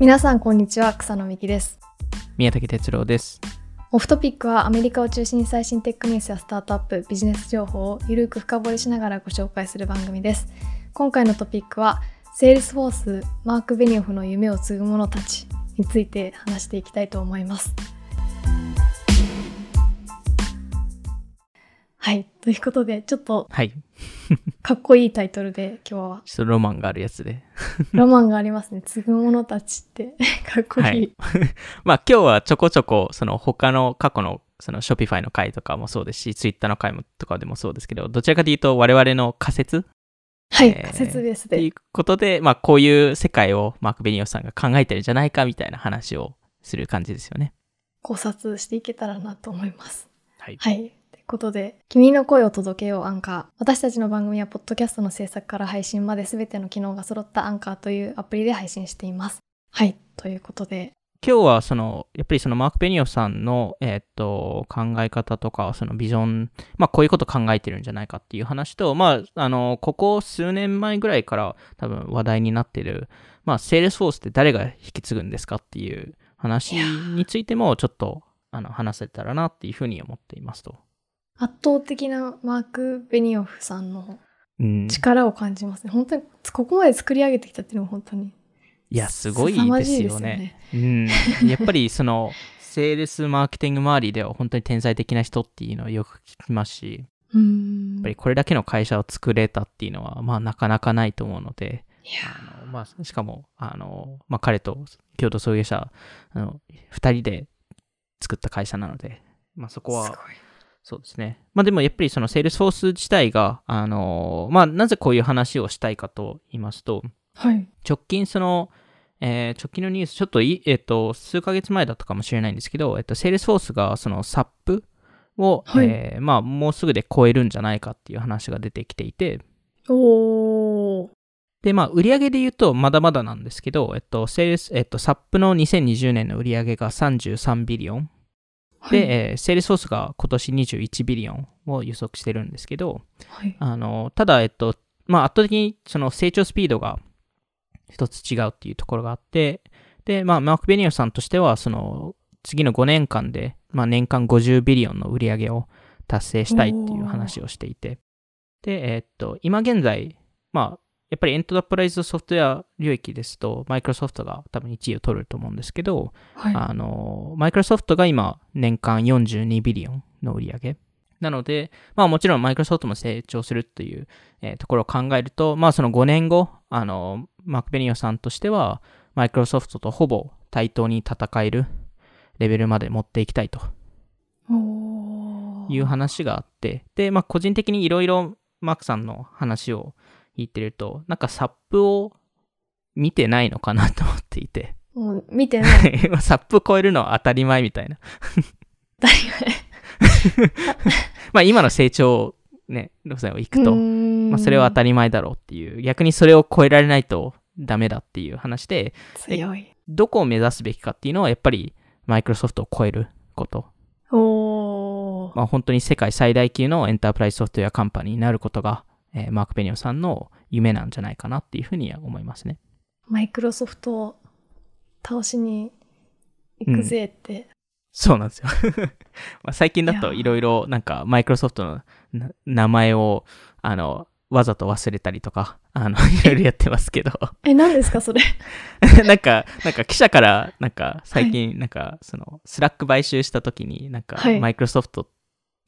皆さんこんにちは。草野美希です。宮武哲郎です。オフトピックはアメリカを中心に最新テックニュースやスタートアップビジネス情報をゆるく深掘りしながらご紹介する番組です。今回のトピックはセールスフォースマーク・ベニオフの夢を継ぐ者たちについて話していきたいと思いますはいということでちょっとはい。かっこいいタイトルで今日はちょっとロマンがあるやつで。ロマンがありますね継ぐ者たちって かっこいい、はい。まあ今日はちょこちょこ、その他の過去のその Shopify の回とかもそうですし、Twitter の回もとかでもそうですけど、どちらかというと我々の仮説はい、えー仮説ですでっていうことで、まあこういう世界をマーク・ベニオフさんが考えてるんじゃないかみたいな話をする感じですよね。考察していけたらなと思います。はい。はい。ことで、君の声を届けようアンカー。私たちの番組は、ポッドキャストの制作から配信まで全ての機能が揃ったアンカーというアプリで配信しています。はい。ということで、今日はその、やっぱりそのマーク・ベニオフさんの、えーっと、考え方とか、そのビジョン、まあこういうこと考えてるんじゃないかっていう話と、まあ、あの、ここ数年前ぐらいから多分話題になってる、まあ、セールスフォースって誰が引き継ぐんですかっていう話についてもちょっと、あの、話せたらなっていうふうに思っていますと。圧倒的なマーク・ベニオフさんのうん。力を感じますね。本当に、ここまで作り上げてきたっていうのは本当に。いや、すごいですじいよね。うん。やっぱりその、セールスマーケティング周りでは本当に天才的な人っていうのをよく聞きますし、うーん。やっぱりこれだけの会社を作れたっていうのは、まあなかなかないと思うので、いやあのまあ、しかも、あの、まあ彼と共同創業者、あの、二人で作った会社なので、まあそこは、すごい。そうですね。まあでもやっぱりそのセールスフォース自体が、あの、まあなぜこういう話をしたいかと言いますと、はい。直近その、えー直近のニュース、ちょっとい、えっ、と、数ヶ月前だったかもしれないんですけど、えっ、と、セールスフォースがその SAP を、はいえーまあもうすぐで超えるんじゃないかっていう話が出てきていて、おー。で、まあ、売上で言うと、まだまだなんですけど、えっと、セールス、えっと、SAP の2020年の売上が33 billion。はい、で、えーセールスフォースが今年21 billion を予測してるんですけど、はい。あの、ただ、えっと、まあ、圧倒的にその成長スピードが一つ違うっていうところがあって、で、まあ、マーク・ベニオフさんとしては、その、次の5年間で、まあ、年間50 billion の売り上げを達成したいっていう話をしていて、で、えっと、今現在、まあ、やっぱりエンタープライズソフトウェア領域ですと、マイクロソフトが多分1位を取ると思うんですけど、はい。あの、マイクロソフトが今、年間42ビリオンの売り上げ。なので、まあもちろんマイクロソフトも成長するっていう、えーところを考えると、まあその5年後、あの、マーク・ベニオさんとしては、マイクロソフトとほぼ対等に戦えるレベルまで持っていきたいという話があって、で、まあ個人的にいろいろマークさんの話を言ってると、なんかサップを見てないのかなと思っていて、もう見てない。まあサップ超えるのは当たり前みたいな。誰 まあ今の成長ね、路線を行くと、まあそれは当たりり前だろうっていう、逆にそれを超えられないとダメだっていう話で、強い。どこを目指すべきかっていうのはやっぱりマイクロソフトを超えること。おー。まあ本当に世界最大級のエンタープライズソフトウェアカンパニーになることが、えーマーク・ペニオさんの夢なんじゃないかなっていうふうには思いますね。マイクロソフトを倒しに行くぜって。そうなんですよ。まあ最近だといろいろなんかマイクロソフトのな名前をあのわざと忘れたりとか、あの、いろいろやってますけど。え、何ですかそれ？なんか、なんか記者から、なんか最近、なんかその、スラック買収した時に、なんかはいマイクロソフト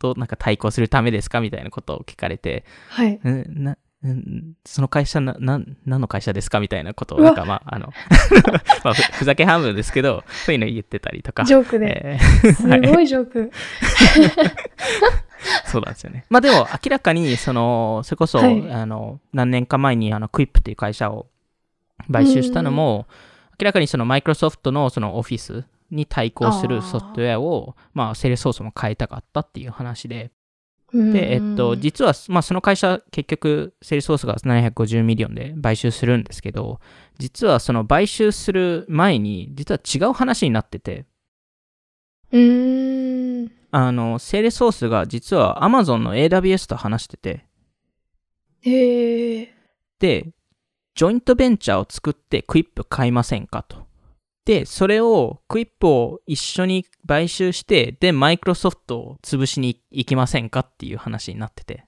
となんか対抗するためですかみたいなことを聞かれて、はい。んな、んその会社な、なん、何の会社ですかみたいなことを、なんかまあ、あの、まあ、ふふざけ半分ですけど、そういうの言ってたりとか。ジョークで。えーすごいジョーク。そうなんですよね。まあでも、明らかに、その、それこそ、はいあの、何年か前に、あの、クイップっていう会社を買収したのも、明らかにそのマイクロソフトのそのオフィスに対抗するソフトウェアを、まあ、セールスフォースも変えたかったっていう話で、で、えっと、実は、まあ、その会社、結局、セールスフォースが750 million で買収するんですけど、実はその買収する前に、実は違う話になってて、うーん。あの、セールスフォースが実は Amazon の AWS と話してて、へえ。で、ジョイントベンチャーを作ってクイップ買いませんかと。で、それを、クイップを一緒に買収して、で、マイクロソフトを潰しに行きませんかっていう話になってて。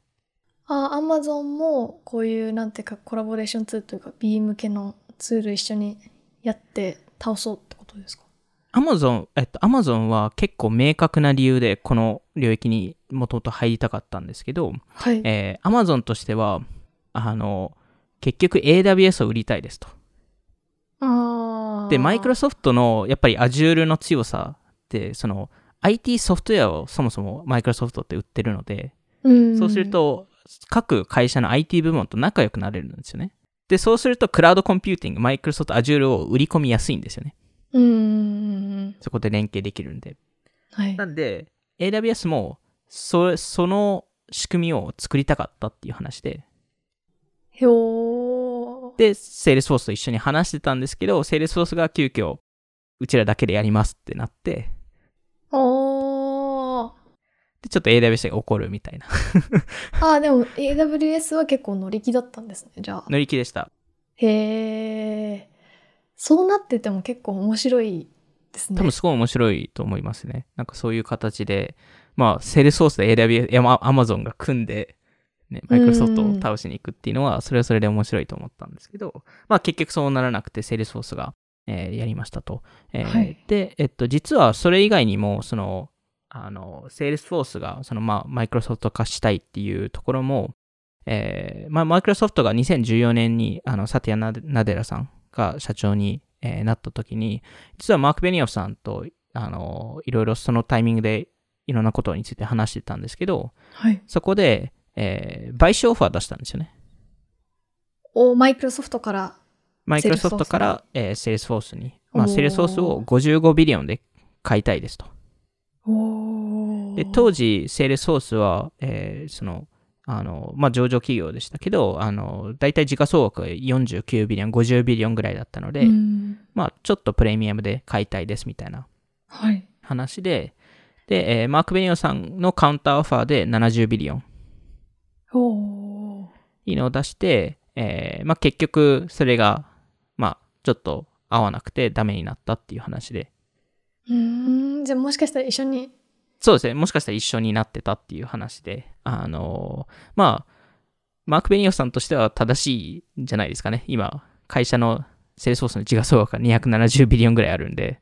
あ、アマゾンもこういうなんていうかコラボレーションツールというか B 向けのツール一緒にやって倒そうってことですか？アマゾン、えっと、アマゾンは結構明確な理由でこの領域にもともと入りたかったんですけど、はい。えー、アマゾンとしては、あの、結局 AWS を売りたいですと。ああ。で、マイクロソフトのやっぱり Azure の強さって、その IT ソフトウェアをそもそもマイクロソフトって売ってるので、うん、そうすると各会社の IT 部門と仲良くなれるんですよね。で、そうするとクラウドコンピューティング、マイクロソフト Azure を売り込みやすいんですよね。うん。そこで連携できるんで。はい。なんで、AWS もそその仕組みを作りたかったっていう話で、ひょー。で、Salesforce と一緒に話してたんですけど、Salesforce が急遽、うちらだけでやりますってなって、おー。で、ちょっと AWS が怒るみたいな ああ、でも AWS は結構乗り気だったんですね、じゃあ。乗り気でした。へえ。そうなってても結構面白いですね。多分すごい面白いと思いますね。なんかそういう形で、まあ、Salesforce と AWS、いやまあ Amazon が組んで、ね、マイクロソフトを倒しに行くっていうのは、それはそれで面白いと思ったんですけど、まあ結局そうならなくて、Salesforce が、えーやりましたと。えーはいで、えっと、実はそれ以外にも、その、あの、Salesforce が、その、まあ、マイクロソフト化したいっていうところも、えーまあ、マイクロソフトが2014年に、あの、サティア・ナデナデラさんが社長に、えーなった時に、実はマーク・ベニオフさんと、あの、いろいろそのタイミングでいろんなことについて話してたんですけど、はい。そこで、えー買収オファー出したんですよね。お、マイクロソフトから。マイクロソフトから、えー、セールスフォースに、まあ、セールスフォースを55 billion で買いたいですと。おで、当時、セールスフォースは、えーその、あの、まあ、上場企業でしたけど、あの、大体時価総額が49 billion、50 billion ぐらいだったので、うんまあ、ちょっとプレミアムで買いたいですみたいなはい。話で、で、えーマーク・ベニオさんのカウンターオファーで70ビリオン。いいのを出して、えーまあ、結局、それが、まあ、ちょっと合わなくてダメになったっていう話で、うーん。じゃあもしかしたら一緒に。そうですね、もしかしたら一緒になってたっていう話で、あのーまあ、マーク・ベニオさんとしては正しいんじゃないですかね。今、会社のセールスフォースの時価総額が270 billion ぐらいあるんで、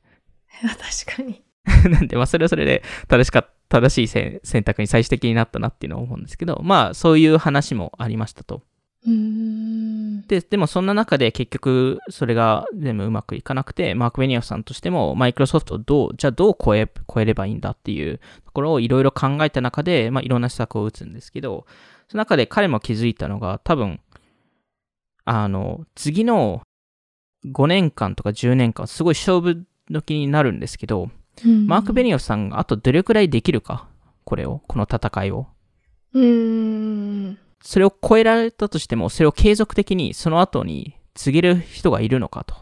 確かに。なんで、まあ、それはそれで正しか正しいせ選択に最終的になったなっていうのを思うんですけど、まあ、そういう話もありましたと。で、でもそんな中で結局それが全部うまくいかなくて、マーク・ベニオフさんとしてもマイクロソフトをどう、じゃあどう超え、超えればいいんだっていうところをいろいろ考えた中で、まあいろんな施策を打つんですけど、その中で彼も気づいたのが多分、あの、次の5年間とか10年間、すごい勝負時になるんですけど、マーク・ベニニオフさんがあとどれくらいできるか、これを、この戦いを。うーん。それを超えられたとしても、それを継続的にその後に告げる人がいるのかと。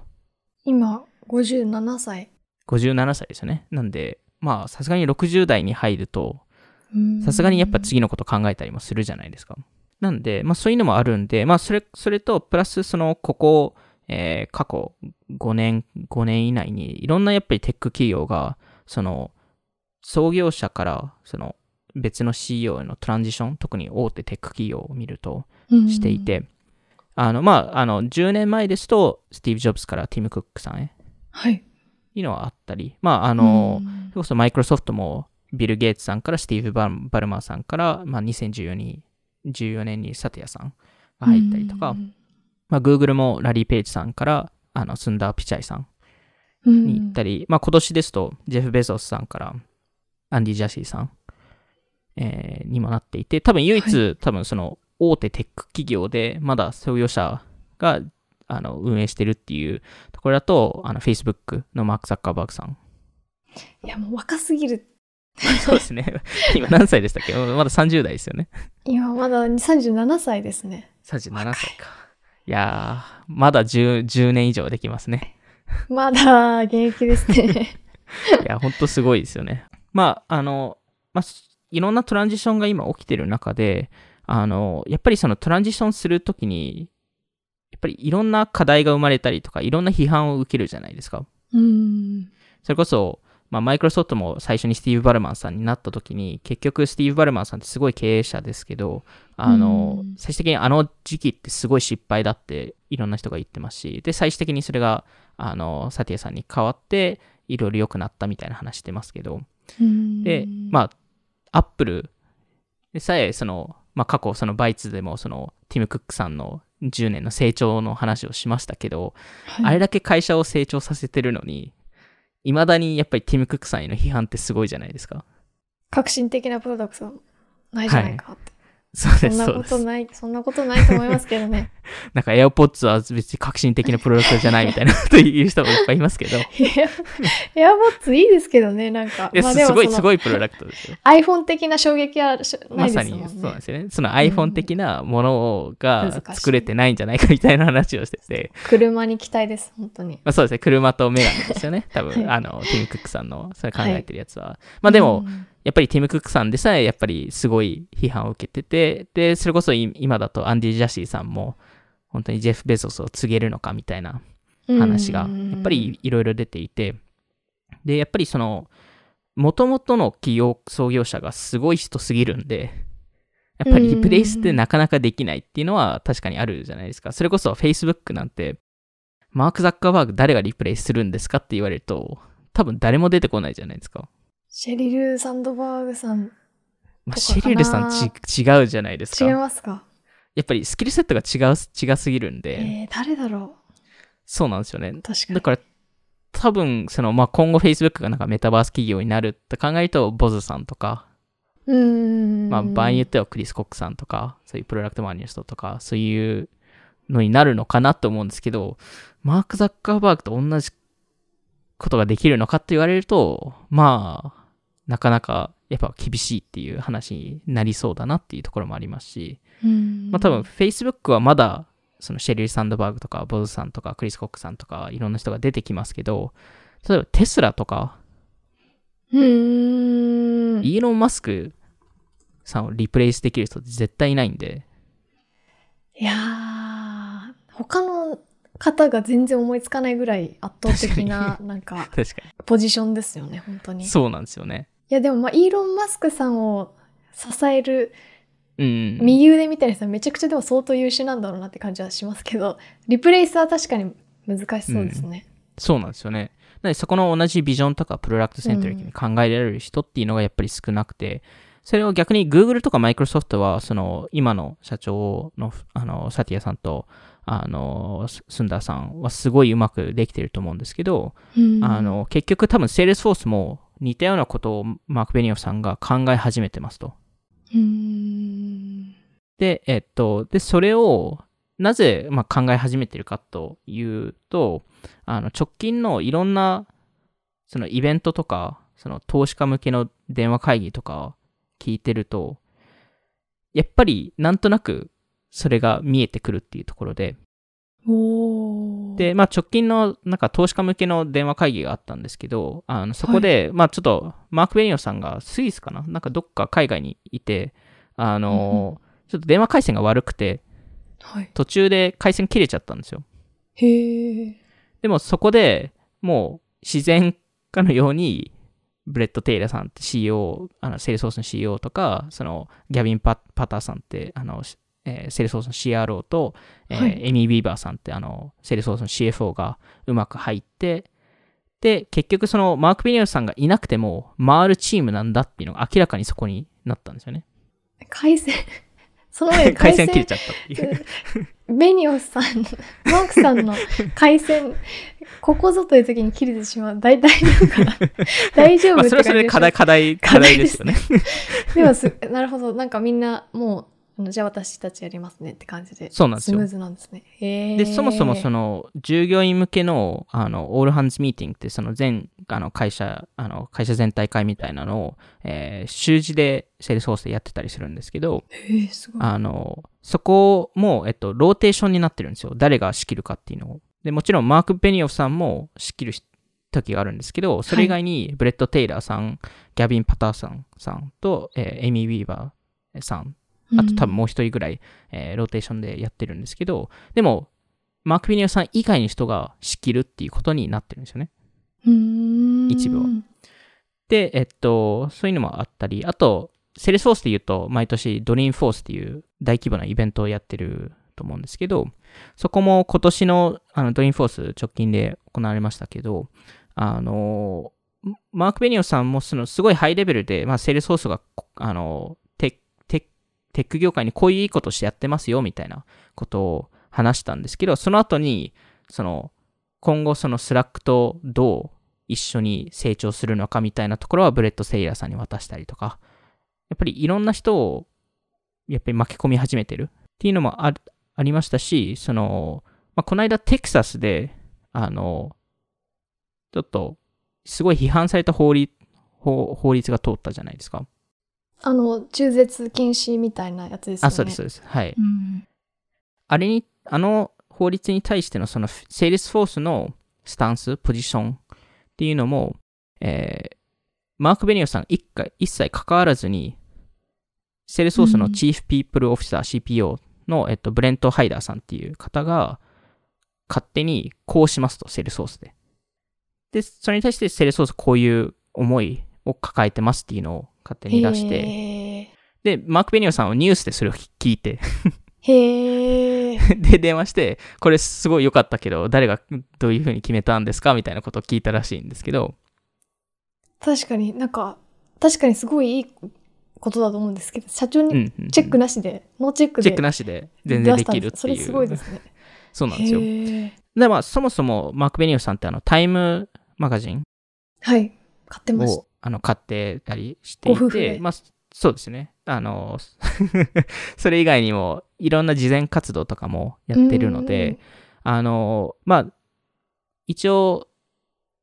今、57歳。57歳ですよね。なんで、まあ、さすがに60代に入ると、さすがにやっぱ次のこと考えたりもするじゃないですか。なんで、まあそういうのもあるんで、まあそれ、それと、プラスその、ここ、えー過去5年、5年以内に、いろんなやっぱりテック企業が、その、創業者から、その、別の CEO へのトランジション、特に大手テック企業を見ると、してい。て、あの、まあ、あの、10年前ですと、スティーブ・ジョブズからティム・クックさんへ、はい。いうのはあったり、まあ、あの、うんそれこそマイクロソフトもビル・ゲイツさんからスティーブ・バルマーさんから、まあ、2014に14年にサティアさんが入ったりとか、うんまあ、Google もラリー・ペイジさんからあのスンダー・ピチャイさんに行ったり、まあ、今年ですとジェフ・ベゾスさんからアンディ・ジャシーさん、えーにもなっていて多分唯一、多分その大手テック企業でまだ創業者があの運営してるっていうところだとあの Facebook のマーク・ザッカーバーグさんいや、もう若すぎる。そうですね。今何歳でしたっけ？まだ30代ですよね。今まだ37歳ですね。37歳か。いやー、まだ 10, 10年以上できますね。まだ現役ですね。いや、ほんとすごいですよね。まあ、あの、まあ、いろんなトランジションが今起きてる中で、あの、やっぱりそのトランジションするときに、やっぱりいろんな課題が生まれたりとか、いろんな批判を受けるじゃないですか。うん。それこそ、まあ、マイクロソフトも最初にスティーブ・バルマンさんになった時に、結局スティーブ・バルマンさんってすごい経営者ですけど、あの、うん最終的にあの時期ってすごい失敗だっていろんな人が言ってますし、で、最終的にそれが、あの、サティアさんに変わって、いろいろ良くなったみたいな話してますけど、うんで、まあ、アップルでさえ、その、まあ、過去、そのバイツでも、その、ティム・クックさんの10年の成長の話をしましたけど、はいあれだけ会社を成長させてるのに、未だにやっぱりティム・クックさんへの批判ってすごいじゃないですか。革新的なプロダクトないじゃないかって。そうです、そんな。ことない、そんなことないと思いますけどね。なんか AirPods は別に革新的なプロダクトじゃないみたいなこと言う人もいっぱいいますけど、いエアボッツいいですけどね、なんか。やまあすごい、すごいプロダクトですよ。iPhone 的な衝撃はしなまさいですもんね。にそうなんですよね。その iPhone 的なものが作れてないんじゃないかみたいな話をしてて、車に期待です、本当に。まあ、そうですね、車とメガネですよね。多分、はいあの、ティム・クックさんのそれ考えてるやつは。まあでも、うんやっぱりティム・クックさんでさえ、やっぱりすごい批判を受けてて、で、それこそい今だとアンディ・ジャシーさんも、本当にジェフ・ベゾスを告げるのかみたいな話が、やっぱりいろいろ出ていて、で、やっぱりその、元々の企業創業者がすごい人すぎるんで、やっぱりリプレイスってなかなかできないっていうのは確かにあるじゃないですか。それこそ Facebook なんて、マーク・ザッカーバーグ誰がリプレイするんですかって言われると、多分誰も出てこないじゃないですか。シェリル・サンドバーグさん、まあ、シリルさんち違うじゃないですか。違いやますか？っぱりスキルセットが違う、違すぎるんで、えー、誰だろそうなんですよねう。確かに。だから、多分、その、まあ、今後 Facebook がなんかメタバース企業になるって考えると、ボズさんとか、うーん。まあ、場合によってはクリス・コックさんとか、そういうプロダクトマネーの人とか、そういうのになるのかなと思うんですけど、マーク・ザッカーバーグと同じことができるのかって言われると、まあ、なかなかやっぱ厳しいっていう話になりそうだなっていうところもありますし、うん。まあ多分 Facebook はまだ、そのシェリー・サンドバーグとか、ボズさんとか、クリス・コックさんとか、いろんな人が出てきますけど、例えばテスラとか、うーん。イーロン・マスクさんをリプレイスできる人って絶対いないんで、いやー、他の方が全然思いつかないぐらい圧倒的な、なんか、ポジションですよね、本当に。そうなんですよね。や、でも、まあ、イーロン・マスクさんを支えるうん。右腕みたいな人はめちゃくちゃでも相当優秀なんだろうなって感じはしますけど、リプレイスは確かに難しそうですね。そうなんですよね。なそこの同じビジョンとかプロダクトセントリックに考えられる人っていうのがやっぱり少なくて、それを逆に Google とか Microsoft は、その今の社長のあのサティアさんとあのススンダーさんはすごいうまくできてると思うんですけど、うんあの結局多分 Salesforce も似たようなことをマーク・ベニオフさんが考え始めてますと。うーん。で、えっと、で、それを、なぜ、まあ、考え始めてるかというと、あの、直近のいろんな、そのイベントとか、その投資家向けの電話会議とか聞いてると、やっぱりなんとなくそれが見えてくるっていうところで。で、まあ、直近のなんか投資家向けの電話会議があったんですけど、あのそこで、まあ、ちょっとマーク・ベニオさんがスイスかな？なんかどっか海外にいて、あの、ちょっと電話回線が悪くて、はい。途中で回線切れちゃったんですよ。へえ。でもそこでもう自然かのように、ブレット・テイラーさんって CEO、あのセールソースの CEO とか、そのギャビンパ・パターさんって、あの、えーセールソースの CRO と、えーはいエミー・ウィーバーさんって、あの、セールソースの CFO がうまく入って、で、結局そのマーク・ベニオフさんがいなくても回るチームなんだっていうのが明らかにそこになったんですよね。回線、その前に回回線線切れちゃったっていう。ベニオスさん、マークさんの回線、ここぞという時に切れてしまう。大 大丈夫かな大丈夫まあ、ってそれはそれで課題、課題、課題ですよね。でもす、なるほど。なんかみんな、もう、じゃあ私たちやりますねって感じで。そうなんですよスムーズなんですね。で、そもそもその従業員向けのあのオールハンズミーティングってその全あの会社あの会社全体会みたいなのを、えー週次でセールスフォースでやってたりするんですけど、へーすごい。あのそこも、えっと、ローテーションになってるんですよ。誰が仕切るかっていうのを。で、もちろんマーク・ベニオフさんも仕切る時があるんですけど、それ以外にブレット・テイラーさん、ギャビン・パターさんさんと、えーエミー・ウィーバーさんあと多分もう一人ぐらい、えーローテーションでやってるんですけど、でも、マーク・ベニオフさん以外の人が仕切るっていうことになってるんですよね。一部は。で、えっと、そういうのもあったり、あと、セールスフォースで言うと、毎年ドリームフォースっていう大規模なイベントをやってると思うんですけど、そこも今年のあのドリームフォース直近で行われましたけど、あの、マーク・ベニオフさんもそのすごいハイレベルで、まあ、セールスフォースが、あの、テック業界にこういういいことしてやってますよ、みたいなことを話したんですけど、その後に、その、今後そのスラックとどう一緒に成長するのかみたいなところはブレット・テイラーさんに渡したりとか、やっぱりいろんな人をやっぱり巻き込み始めてるっていうのもありましたし、その、まあ、この間テキサスで、あの、ちょっとすごい批判された法律法律が通ったじゃないですか。あの中絶禁止みたいなやつですよねあ、そうです、そうです。はい。うんあれに、あの法律に対してのそのセールスフォースのスタンス、ポジションっていうのも、えーマーク・ベニオフさん一回一切関わらずに、セールスフォースの chief people officer、CPO の、えっと、ブレント・ハイダーさんっていう方が、勝手にこうしますと、セールスフォースで。で、それに対してセールスフォースこういう思いを抱えてますっていうのを勝手に出して、へで、マーク・ベニオさんはニュースでそれを聞いて、ーへー。で、電話して、これすごい良かったけど、誰がどういう風に決めたんですかみたいなことを聞いたらしいんですけど、確かになんか確かにすごいいいことだと思うんですけど社長にうんうんうん。チェックなしで、ノーチェックでチェックなしで全然できるっていう。それすごいですね。そうなんですよ。で、まあ、そもそもマーク・ベニオさんってあの、タイムマガジンはい。語ってました。をあの語ってたりしていて、まあ、そうですね。あの、それ以外にも、いろんな慈善活動とかもやってるので、あの、まあ、一応、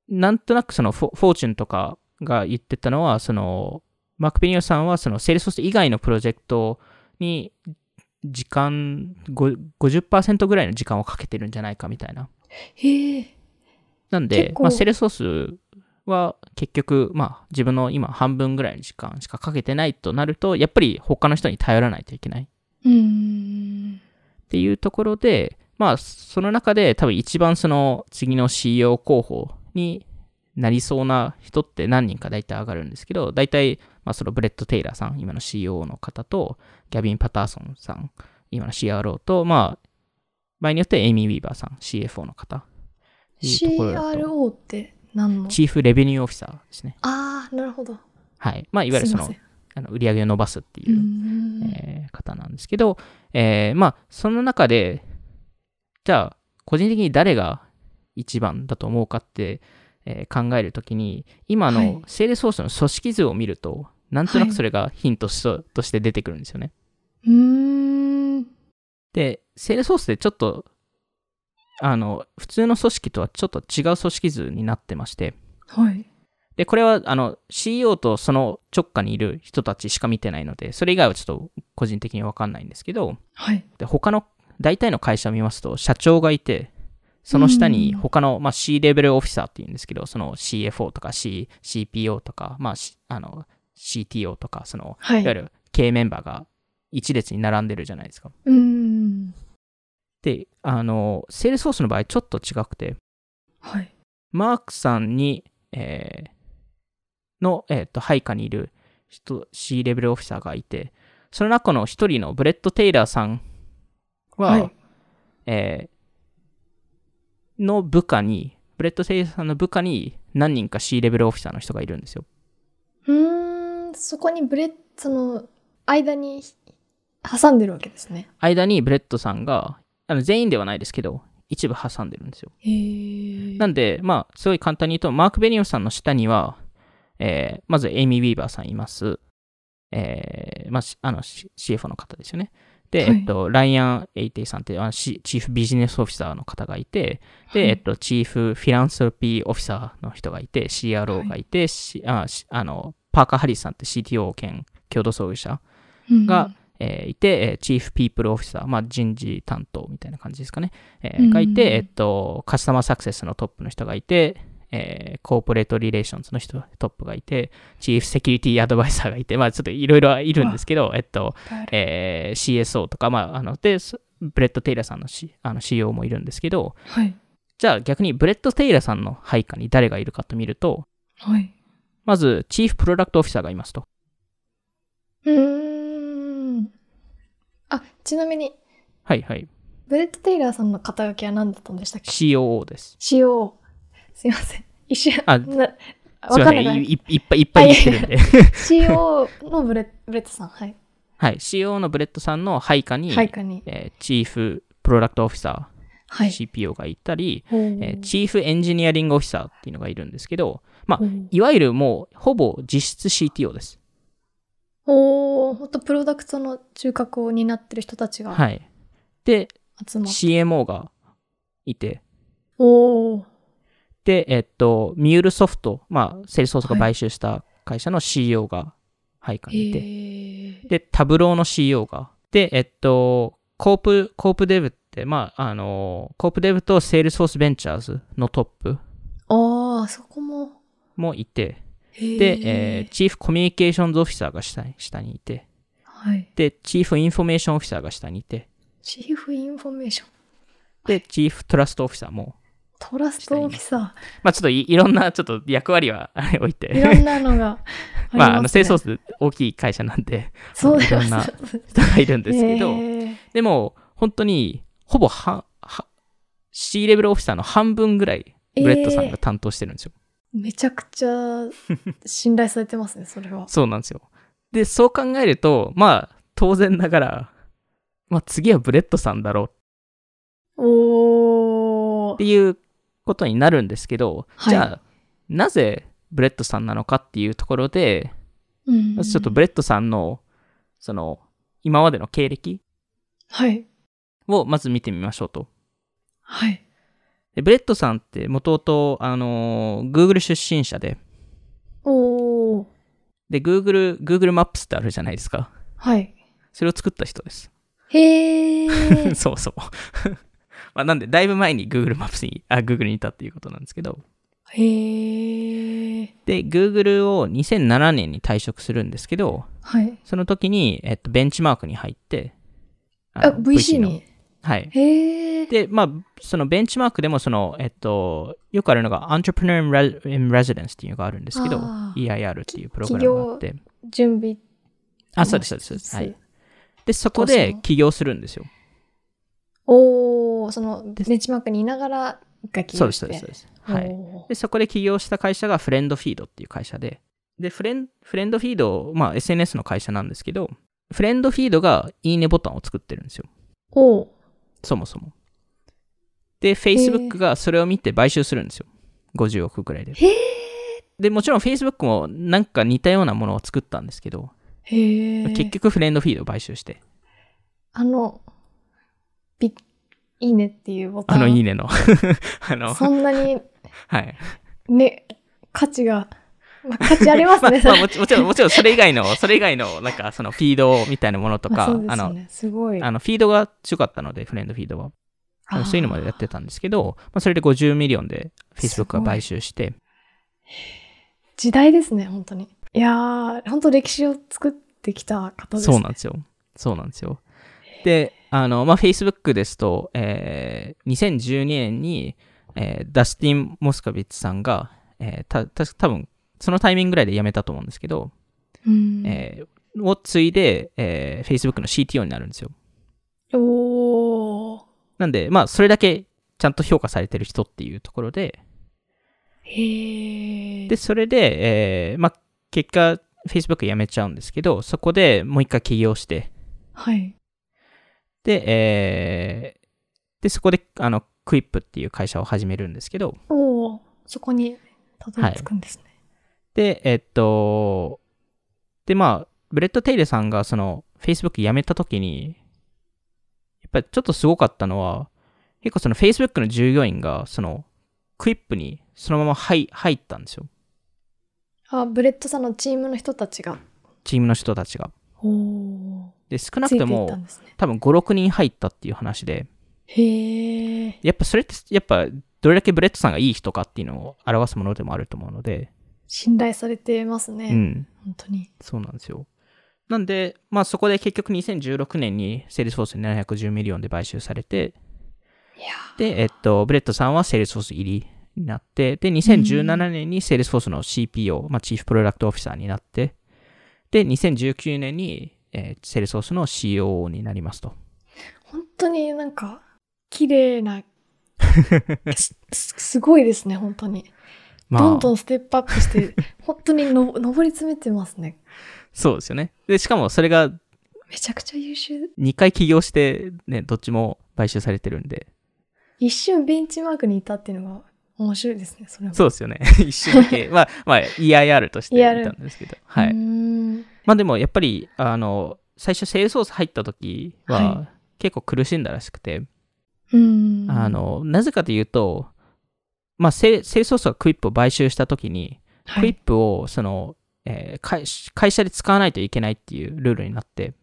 なんとなくそのフォーチュンとかが言ってたのは、その、マーク・ベニオフさんは、その、セールスフォース以外のプロジェクトに、時間、ご50%ぐらいの時間をかけてるんじゃないかみたいな。へえなんでまあ、セールスフォースは結局、まあ、自分の今半分ぐらいの時間しかかけてないとなると、やっぱり他の人に頼らないといけない。うんっていうところで、まあ、その中で多分一番その次の CEO 候補になりそうな人って何人か大体上がるんですけど、大体、まあ、そのブレット・テイラーさん、今の CEO の方と、ギャビン・パターソンさん、今の CRO と、まあ、場合によってエイミー・ウィーバーさん、CFO の方。CRO ってチーフ・レベニュー・オフィサーですね。ああなるほど。はい。まあ、いわゆるそのあの売り上げを伸ばすっていうえー方なんですけど、えーまあ、その中で、じゃあ、個人的に誰が一番だと思うかって、えー考えるときに、今はい。のセールスフォースの組織図を見ると、なんとなくそれがヒントしととして出てくるんですよね。うーん。で、セールスフォースでちょっと、あの、普通の組織とはちょっと違う組織図になってまして、はい。で、これは、あの、CEO とその直下にいる人たちしか見てないので、それ以外はちょっと個人的にわかんないんですけど、はい。で、他の、大体の会社を見ますと、社長がいて、その下にうん。他の、まあ、C レベルオフィサーっていうんですけど、その CFO とか C、CPO とか、まあ、しあの、CTO とか、その、はい。いわゆる経営メンバーが一列に並んでるじゃないですか。うーんで、あの、セールスフォースの場合ちょっと違くて、はい。マークさんに、えーの、えっ、と、配下にいる人、 C-level officer がいて、その中の一人のブレット・テイラーさんは、はい。えーの部下に、ブレット・テイラーさんの部下に何人か C レベルオフィサーの人がいるんですよ。うーんそこにブレッその間に挟んでるわけですね。間にブレットさんが、あの全員ではないですけど、一部挟んでるんですよ。なんで、まあ、すごい簡単に言うと、マーク・ベニオフさんの下には、えーまずエイミー・ウィーバーさんいます。えーまあ、しあの、CFO の方ですよね。で、はいえっと、ライアン・エイテイさんってあのシ chief business officer の方がいて、で、はいえっと、 chief philanthropy officer の人がいて、CRO がいて、しあしあのパーカー・ハリスさんって CTO 兼共同創業者が、えーいて、えー chief people officer、まあ、人事担当みたいな感じですかね、えーうんがいて、えっと、 customer success のトップの人がいて、えー corporate relations の人、トップがいて、 chief security advisor がいて、まあ、ちょっといろいろいるんですけど、えっと、えー CSO とか、まあ、あの、で、すブレット・テイラーさんの,、C、あの CEO もいるんですけど、はいじゃあ逆にブレット・テイラーさんの配下に誰がいるかと見ると、はい。まず、 chief product officer がいますと。うーん。あ、ちなみに、はいはい。ブレット・テイラーさんの肩書きは何だったんでしたっけ？COO です。?CO。すいません。一瞬、あなわ。かんないい。いいっぱいいっぱい言ってるんで。CO のブレブレットさん。はい。はい。COO のブレットさんの配下に、配下に。えー chief product officer はい。、CPO がいたり、えー chief engineering officer っていうのがいるんですけど、まあいわゆるもうほぼ実質 CTO です。おー、ほんとプロダクトの中核を担ってる人たちがはい。で。CMO がいて、おー。で、えっと、ミュールソフト、まあ、セールスフォースが買収した会社の CEO が配下にいて、へー。で、タブローの CEO が、で、えっと、 corp、corp dev って、まあ、あの、 corp dev とセールスフォースベンチャーズのトップあー、そこも。もいて、で、えー chief communications officer が下に下にいて、はい。で、 chief information officer が下にいて、 chief information。で、 chief trust officer も、 trust officerまあちょっといいろんなちょっと役割は置いー。いろて、んなのがあね。まああの、セールスフォース大きい会社なんで、そういろんな人がいるんですけど、へーでも、本当に、ほぼは、は、C レベルオフィサーの半分ぐらい、ブレットさんが担当してるんですよ。めちゃくちゃ信頼されてますね、それは。そうなんですよ。で、そう考えると、まあ、当然ながら、まあ次はブレットさんだろうおー。っていうことになるんですけど、はいじゃあ、なぜブレットさんなのかっていうところで、うんちょっとブレットさんの、その、今までの経歴はい。をまず見てみましょうと。はい。でブレットさんって、もともと、あの、Google 出身者で、おー。で、Google、Google マップスってあるじゃないですか。はい。それを作った人です。へー。そうそう。まあ、なんで、だいぶ前に Google マップスに、あ、Google にいたっていうことなんですけど。へー。で、Google を2007年に退職するんですけど、はい。その時に、えっと、ベンチマークに入って、あ、の VC のに？はい。で、まあ、そのベンチマークでも、その、えっと、よくあるのが、Entrepreneur in Re- in Residence っていうのがあるんですけど、EIR っていうプログラムがあって、準備。あ、そうです、そうですそうです。はい。で、そこで起業するんですよ。おー、その、でベンチマークにいながら、一回起そうです、業して。そうです、そうです。はい。で、そこで起業した会社がフレンドフィードっていう会社で、で、フレンフレンドフィード、まあ SNS の会社なんですけど、フレンドフィードがいいねボタンを作ってるんですよ。おー。そもそも。で、Facebook がそれを見て買収するんですよ。50億くらいで。で、もちろん Facebook もなんか似たようなものを作ったんですけど。結局フレンドフィードを買収して、あの、びいいねっていうボタン？あのいいねの、あの、そんなに、はい。ね、価値が、まあ、価値あります まあ、ね、まあ、それ。もちもちろん、もちろんそれ以外の、それ以外の、なんかそのフィードみたいなものとか、まあそうであの。すごい。あの、フィードが強かったので、 FriendFeed は。あのそういうのまでやってたんですけど、まあ、それで50 million で Facebook が買収して、時代ですね、本当に。いやー、本当歴史を作ってきた方ですね。そうなんですよ。そうなんですよ。で、あの、まあ、Facebook ですと、えー、2012年に、えーダスティン・モスカビッツさんが、えー、た、た多分そのタイミングぐらいで辞めたと思うんですけど、うん。えーを継いで、えー Facebook の CTO になるんですよ。おー。なんで、まあ、それだけちゃんと評価されてる人っていうところで、へー。で、それで、えーまあ、結果、Facebook 辞めちゃうんですけど、そこでもう一回起業して、はい。で、えーで、そこで、あの、 Quip っていう会社を始めるんですけど、おー。そこにたどり着くんですね。で、えっと、で、まあ、ブレット・テイラーさんがその、Facebook 辞めた時に、やっぱりちょっとすごかったのは、結構その Facebook の従業員が、その、 Quip にそのまま入入ったんですよ。あ、ブレットさんのチームの人たちが。チームの人たちが。で、少なくてもね。多分5、6人入ったっていう話で、へー。やっぱそれって、やっぱどれだけブレットさんがいい人かっていうのを表すものでもあると思うので、信頼されてますね。うん、本当に。そうなんですよ。なんで、まあそこで結局2016年にセールスフォース710 million で買収されて、で、えっと、ブレットさんはセールスフォース入りになって、で、2017年にセールスフォースの CPO、まあ、チーフプロダクトオフィサーになって、で、2019年に、えー、セールスフォースの COO になりますと。本当になんか、綺麗な、すすすごいですね、本当に。まあ、どんどんステップアップして、本当にの上り詰めてますね。そうですよね。で、しかもそれがめちゃくちゃ優秀。2回起業して、ね、どっちも買収されてるんで、一瞬ベンチマークにいたっていうのが面白いですね、それも。そうですよね。一瞬だけ、まあ、まあ、EIR として見たんですけど、はい。まあでもやっぱり、あの、最初セールスソース入った時はは結構苦しんだらしくて、うーん。あ、の、なぜかというと、まあセ、セーソースがクイップを買収した時に、はい。クイップをその、えー会会社で使わないといけないっていうルールになって、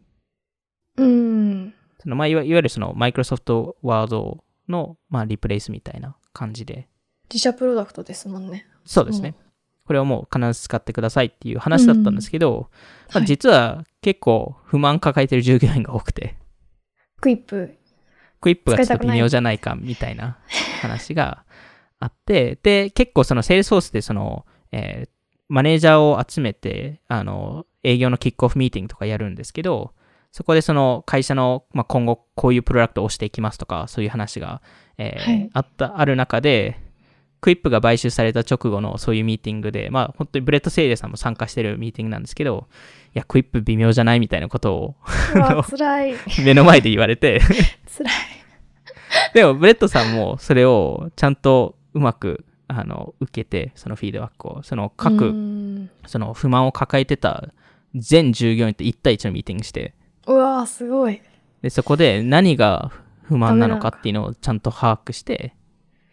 うーん。そのまあ、いわいわゆるそのマイクロソフトワードの、まあ、リプレイスみたいな感じで、自社プロダクトですもんね。そうですね。これをもう必ず使ってくださいっていう話だったんですけど、まあ、はい実は結構不満抱えてる従業員が多くて、 Quip。Quip がちょっと微妙じゃないかみたいな話があって、で、結構そのセールスフォースでその、えーマネージャーを集めて、あの、営業のキックオフミーティングとかやるんですけど、そこでその会社の、まあ、今後こういうプロダクトを押していきますとか、そういう話が、えーはいあった、ある中で、 Quip が買収された直後のそういうミーティングで、まあ本当にブレット・テイラーさんも参加してるミーティングなんですけど、いや、 Quip 微妙じゃないみたいなことを。目の前で言われて、辛い。でも、ブレットさんもそれをちゃんとうまくあの受けて、そのフィードバックを、そのう各、その不満を抱えてた全従業員と1対1のミーティングして、うわ、すごい。でそこで何が不満なのかっていうのをちゃんと把握して、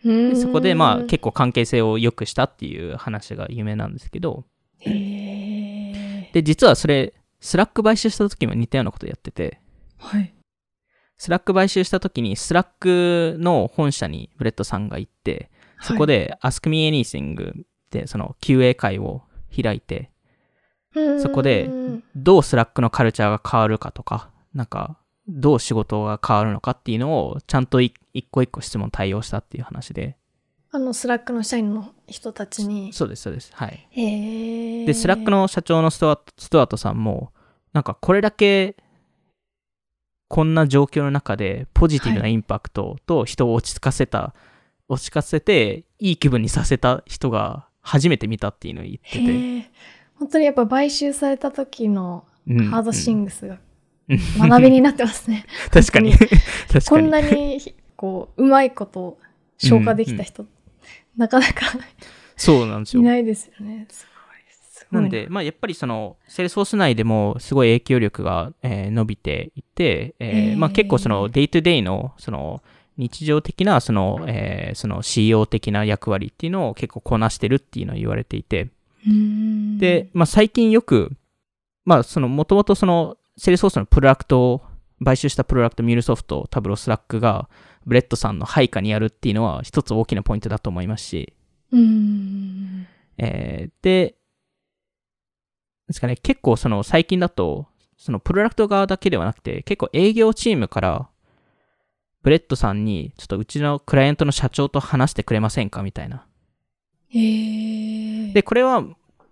でそこでまあ結構関係性を良くしたっていう話が有名なんですけど。で、実はそれ、スラック買収した時も似たようなことやってて、はい。スラック買収した時にスラックの本社にブレットさんが行って、そこで Ask Me Anything ってその QA 会を開いて、はい、そこでうんどうスラックのカルチャーが変わるかとか、なんか、どう仕事が変わるのかっていうのを、ちゃんとい一個一個質問対応したっていう話で。あの、スラックの社員の人たちに。そうです、そうです。はい。へえ。で、スラックの社長のスチュスチュアートさんも、なんかこれだけ、こんな状況の中でポジティブなインパクトと人を落ち着かせた、落ち着かせて、いい気分にさせた人が初めて見たっていうのを言ってて。本当にやっぱ買収された時のうん Hard うん Things が学びになってますね。確かに。本確かに。こんなに、こう、うまいこと消化できた人、なかなかそうなんですよ。いないですよね。すごい。すごいなんで、まあ、やっぱりその、セールスフォース内でもすごい影響力が、えー伸びていて、えーへーまあ、結構その、 day to day の、その、日常的な、その、えーその CEO 的な役割っていうのを結構こなしてるっていうのを言われていて、で、、まあ、最近よく、まあ、その、もともとその、セールスフォースのプロダクトを、買収したプロダクト、 MuleSoft、Tableau、スラックが、ブレットさんの配下にあるっていうのは、一つ大きなポイントだと思いますし、うーん。えーで、ですかね、結構その最近だと、そのプロダクト側だけではなくて、結構営業チームから、ブレッドさんに、ちょっとうちのクライアントの社長と話してくれませんか？みたいな。へえ。で、これは、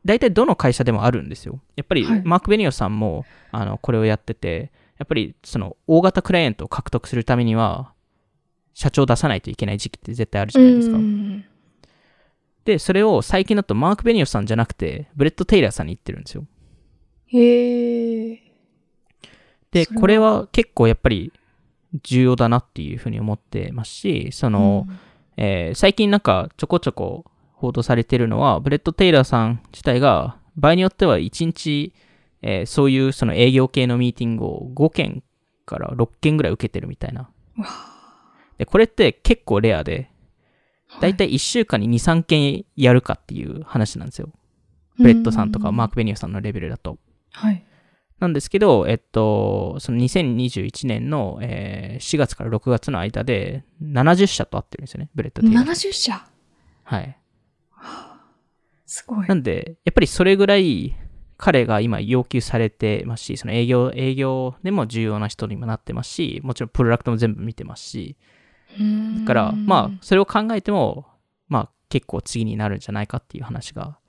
大体どの会社でもあるんですよ。やっぱり、はいマーク・ベニオフさんも、あの、これをやってて、やっぱり、その、大型クライアントを獲得するためには、社長を出さないといけない時期って絶対あるじゃないですか。うんで、それを最近だとマーク・ベニオフさんじゃなくて、ブレッド・テイラーさんに言ってるんですよ。へえ。で、これは結構やっぱり重要だなっていうふうに思ってますし、その、えー最近なんかちょこちょこ報道されてるのは、ブレッド・テイラーさん自体が、場合によっては1日、えーそういうその営業系のミーティングを5件から6件ぐらい受けてるみたいな。で、これって結構レアで、だいたいい1週間に2、3件やるかっていう話なんですよ。ブレッドさんとかマーク・ベニオフさんのレベルだと。はい。なんですけど、えっと、その2021年の、えー4月から6月の間で70社と会ってるんですよね、ブレッド・テイラー。70社？はい。すごいな。んで、やっぱりそれぐらい彼が今要求されてますし、その営業、営業でも重要な人にもなってますし、もちろんプロダクトも全部見てますし、だだから、まあ、それを考えても、まあ、結構次になるんじゃないかっていう話が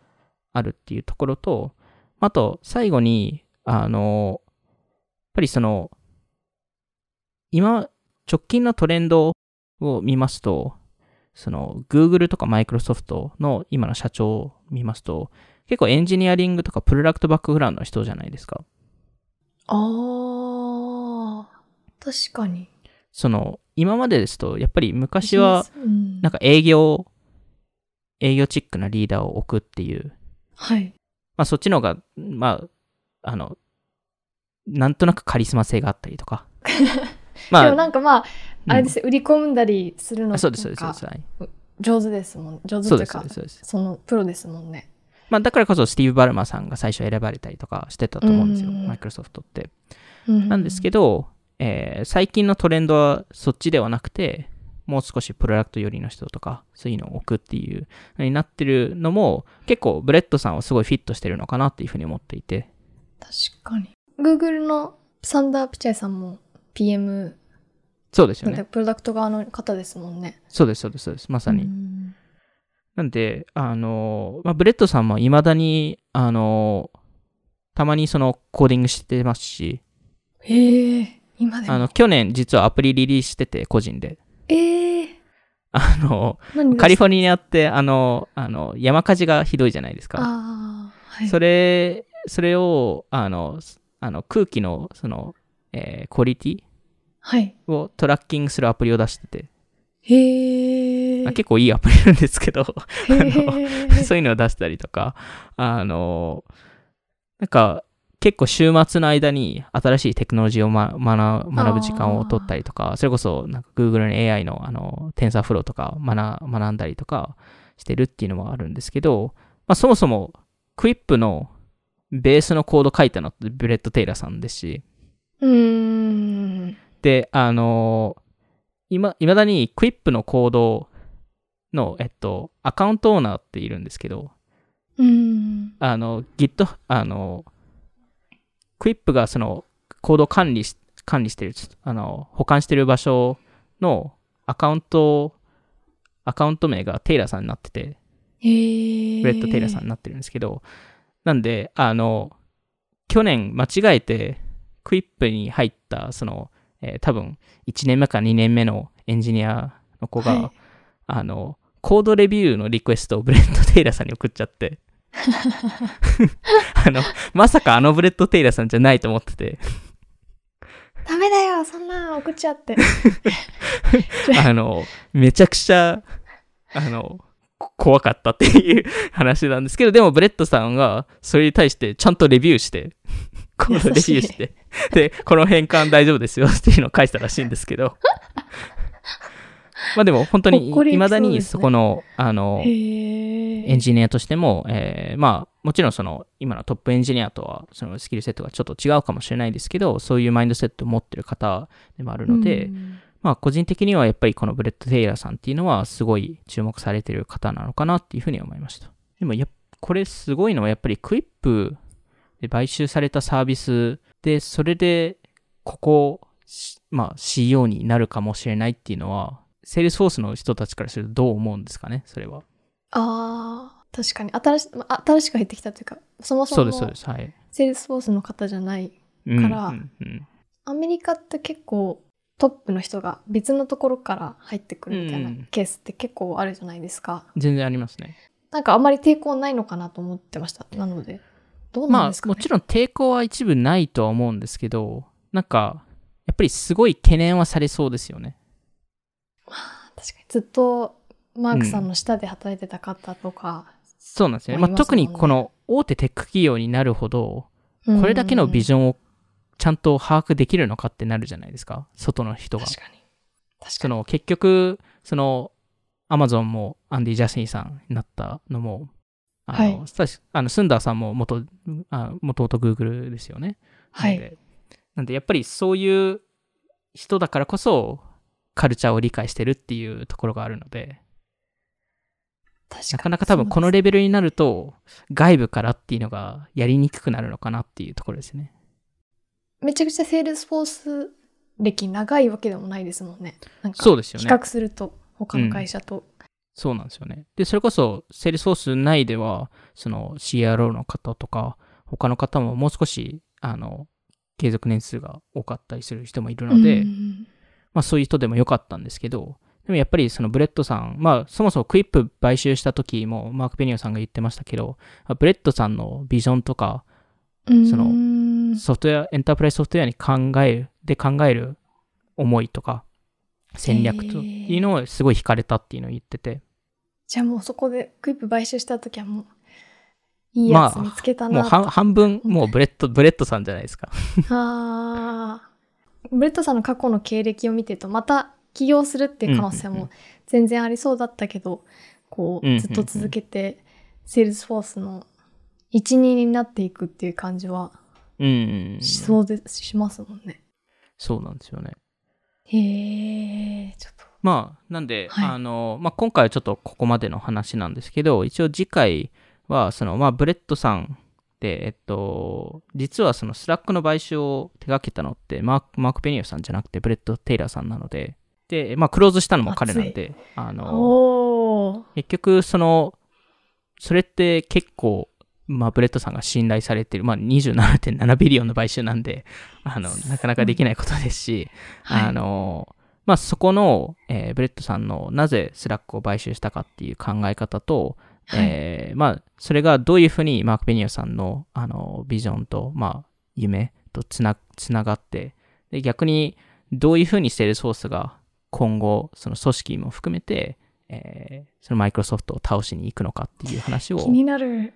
あるっていうところと、あと、最後に、あの、やっぱりその、今、直近のトレンドを見ますと、その、Google とか Microsoft の今の社長を見ますと、結構エンジニアリングとかプロダクトバックグラウンドの人じゃないですか。ああ、確かに。その、今までですと、やっぱり昔は、うん、なんか営業、営業チックなリーダーを置くっていう、はい。まあそっちの方が、まあ、あの、なんとなくカリスマ性があったりとか。まあ、でもなんかまあ、うんあれですよ、売り込んだりするのあそうです、そうです、そうです。はい上手ですもん。上手というかそうです、そうです。そのプロですもんね。まあだからこそスティーブ・バルマーさんが最初選ばれたりとかしてたと思うんですよ、うんマイクロソフトって。ななんですけど、えー最近のトレンドはそっちではなくて、もう少しプロダクト寄りの人とか、そういうのを置くっていうのになってるのも、結構ブレッドさんはすごいフィットしてるのかなっていうふうに思っていて。確かに。Google のサンダー・ピチャイさんも PM、そうですよね。プロダクト側の方ですもんね。そうです、そうです、そうです。まさに。うんなんで、あの、まあ、ブレッドさんも未だに、あの、たまにそのコーディングしてますし、へえ、今でも。あの、去年実はアプリリリースしてて、個人で。ええあの、何カリフォルルニアって、あの、あの、山火事がひどいじゃないですか。はい。それ、それを、あの、すあの空気の、その、えークオリティはい。をトラッキングするアプリを出してて、へ結構いいアプリなんですけど、へあーそういうのを出したりとか、あの、なんか、結構週末の間に新しいテクノロジーを、ま、学学ぶ時間を取ったりとか、それこそなんか Google の AI のあの TensorFlow とか学学んだりとかしてるっていうのもあるんですけど、まあそもそも Quip のベースのコード書いたのってブレッド・テイラーさんですし、うーん。で、あの、今、いまだに Quip のコードの、えっと、アカウントオーナーっているんですけど、うーん。あの、Git、あの、Quip がそのコードを管理し、管理してる、あの、保管してる場所のアカウント、アカウント名がテイラーさんになってて。ブレッド・テイラーさんになってるんですけど、なんで、あの、去年間違えて、クイップに入った、その、えー多分、1年目か2年目のエンジニアの子が、はいあの、コードレビューのリクエストをブレッド・テイラーさんに送っちゃって、あの、まさかあのブレッド・テイラーさんじゃないと思ってて、ダメだよ、そんな送っちゃって。あの、めちゃくちゃ、あの、こ怖かったっていう話なんですけど、でもブレッドさんがそれに対してちゃんとレビューして、コードレビューして、で、この変換大丈夫ですよっていうのを返したらしいんですけど、まあでも本当にほっこりエピソード未だにそこの、あの。エンジニアとしても、えーまあ、もちろんその、今のトップエンジニアとは、そのスキルセットがちょっと違うかもしれないですけど、そういうマインドセットを持ってる方でもあるので、うんまあ、個人的にはやっぱりこのブレッド・テイラーさんっていうのは、すごい注目されてる方なのかなっていうふうに思いました。でもやっ、これすごいのは、やっぱり Quip で買収されたサービスで、それで、ここ、しまあ、CEO になるかもしれないっていうのは、セールスフォースの人たちからするとどう思うんですかね、それは。ああ、確かに。新しまあ新しく入ってきたというか、そもそもそうです、そうです。はい。セールスフォースの方じゃない。うんからうんうんアメリカって結構トップの人が別のところから入ってくるみたいなうんケースって結構あるじゃないですか。全然ありますね。なんかあんまり抵抗ないのかなと思ってました。なので、どうなんまあです、かね。もちろん抵抗は一部ないとは思うんですけど、なんか、やっぱりすごい懸念はされそうですよね。確かにずっとマークさんの下で働いてた方とか、そうなんですよね。まあ、特にこの大手テック企業になるほど、これだけのビジョンをちゃんと把握できるのかってなるじゃないですか。外の人が。確かに。確かに。その結局、その、アマゾンもアンディ・ジャスミンさんになったのも、あの、はいあのスンダーさんも元、あ元々グーグルですよね。はい。なんでやっぱりそういう人だからこそ、カルチャーを理解してるっていうところがあるので、なかなか多分このレベルになると、外部からっていうのがやりにくくなるのかなっていうところですね。めちゃくちゃセールスフォース歴長いわけでもないですもんね。なんかそうですよね。比較すると他の会社と。そうなんですよね。で、それこそ、セールスフォース内では、その CRO の方とか、他の方ももう少し、あの、継続年数が多かったりする人もいるので、うんまあそういう人でもよかったんですけど、でもやっぱりそのブレッドさん、まあそもそも Quip 買収した時もマーク・ベニオフさんが言ってましたけど、ブレッドさんのビジョンとか、うんそのうんソフトウェア、エンタープライズソフトウェアに考える、で考える思いとか、戦略というのをすごい惹かれたっていうのを言ってて、じゃあもうそこで Quip 買収した時はもういいやつ見つけたなと、もう半半分、もうブレッド、ブレッドさんじゃないですか。あーブレッドさんの過去の経歴を見てるとまた起業するっていう可能性も全然ありそうだったけど、こうずっと続けて、セールスフォースの一人になっていくっていう感じは。しそうです、しますもんね。そうなんですよね。へえ、ちょっと。まあ、なんで、はいあの、まあ、今回はちょっとここまでの話なんですけど、一応次回は、その、まあ、ブレッドさんで、えっと、実はそのスラックの買収を手掛けたのって、マーク、マーク・ベニオフさんじゃなくて、ブレッド・テイラーさんなので、で、まあ、クローズしたのも彼なんで、あの。結局、その、それって結構、まあ、ブレットさんが信頼されてる、まあ、27.7 billion の買収なんで、あの、なかなかできないことですし、はい。あの、まあ、そこの、えーブレットさんのなぜスラックを買収したかっていう考え方と、はいえーまあ、それがどういうふうにマーク・ベニオフさんの、あの、ビジョンと、まあ、夢とつな、つながって、で、逆に、どういうふうにセールスフォースが今後、その組織も含めて、えーそのマイクロソフトを倒しに行くのかっていう話を気になる。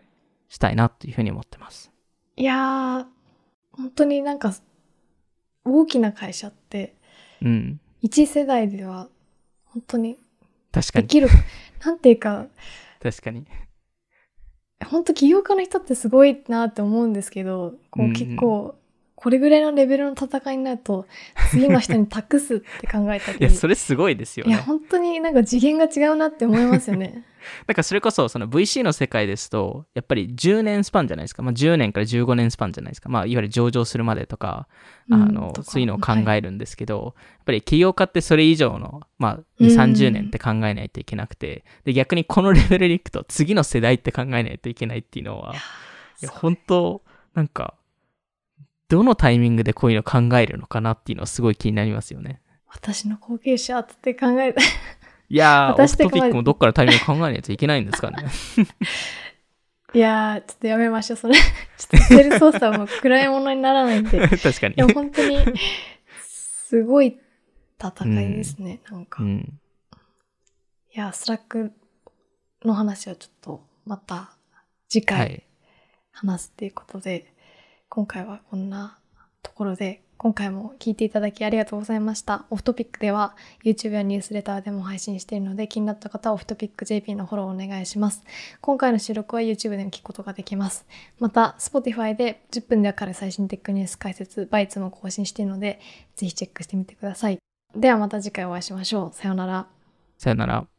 したいなっていうふうに思ってます。いやー、本当になんか、大きな会社って、うん。一世代では、本当に確かに。できる、なんていうか、確かに。本当起業家の人ってすごいなって思うんですけど、こう結構、これぐらいのレベルの戦いになると、次の人に託すって考えたり。いや、それすごいですよいや、ね。本当になんか次元が違うなって思いますよね。なんかそれこそ、その VC の世界ですと、やっぱり10年スパンじゃないですか。まあ10年から15年スパンじゃないですか。まあいわゆる上場するまでとか、あの、そういうのを考はいえるんですけど、やっぱり起業家ってそれ以上の、まあうん2、30年って考えないといけなくて、で、逆にこのレベルに行くと次の世代って考えないといけないっていうのは、いや、本当なんか、どのタイミングでこういうの考えるのかなっていうのはすごい気になりますよね。私の後継者って考え、いやー、オトピックもどっからタイミング考えないといけないんですかね。いやー、ちょっとやめましょう、それ。ちょっとセール操作はもう暗いものにならないんで。い確かに。や、本当に、すごい戦いですね、なんか。いうん。や、スラックの話はちょっと、また次回はい。話すっていうことで、今回はこんなところで、今回も聞いていただきありがとうございました。オフトピックでは YouTube やニュースレターでも配信しているので気になった方はオフトピック JP のフォローお願いします。今回の収録は YouTube でも聞くことができます。また Spotify で10分でわかる最新テックニュース解説、バイツも更新しているのでぜひチェックしてみてください。ではまた次回お会いしましょう。さようなら。さよなら。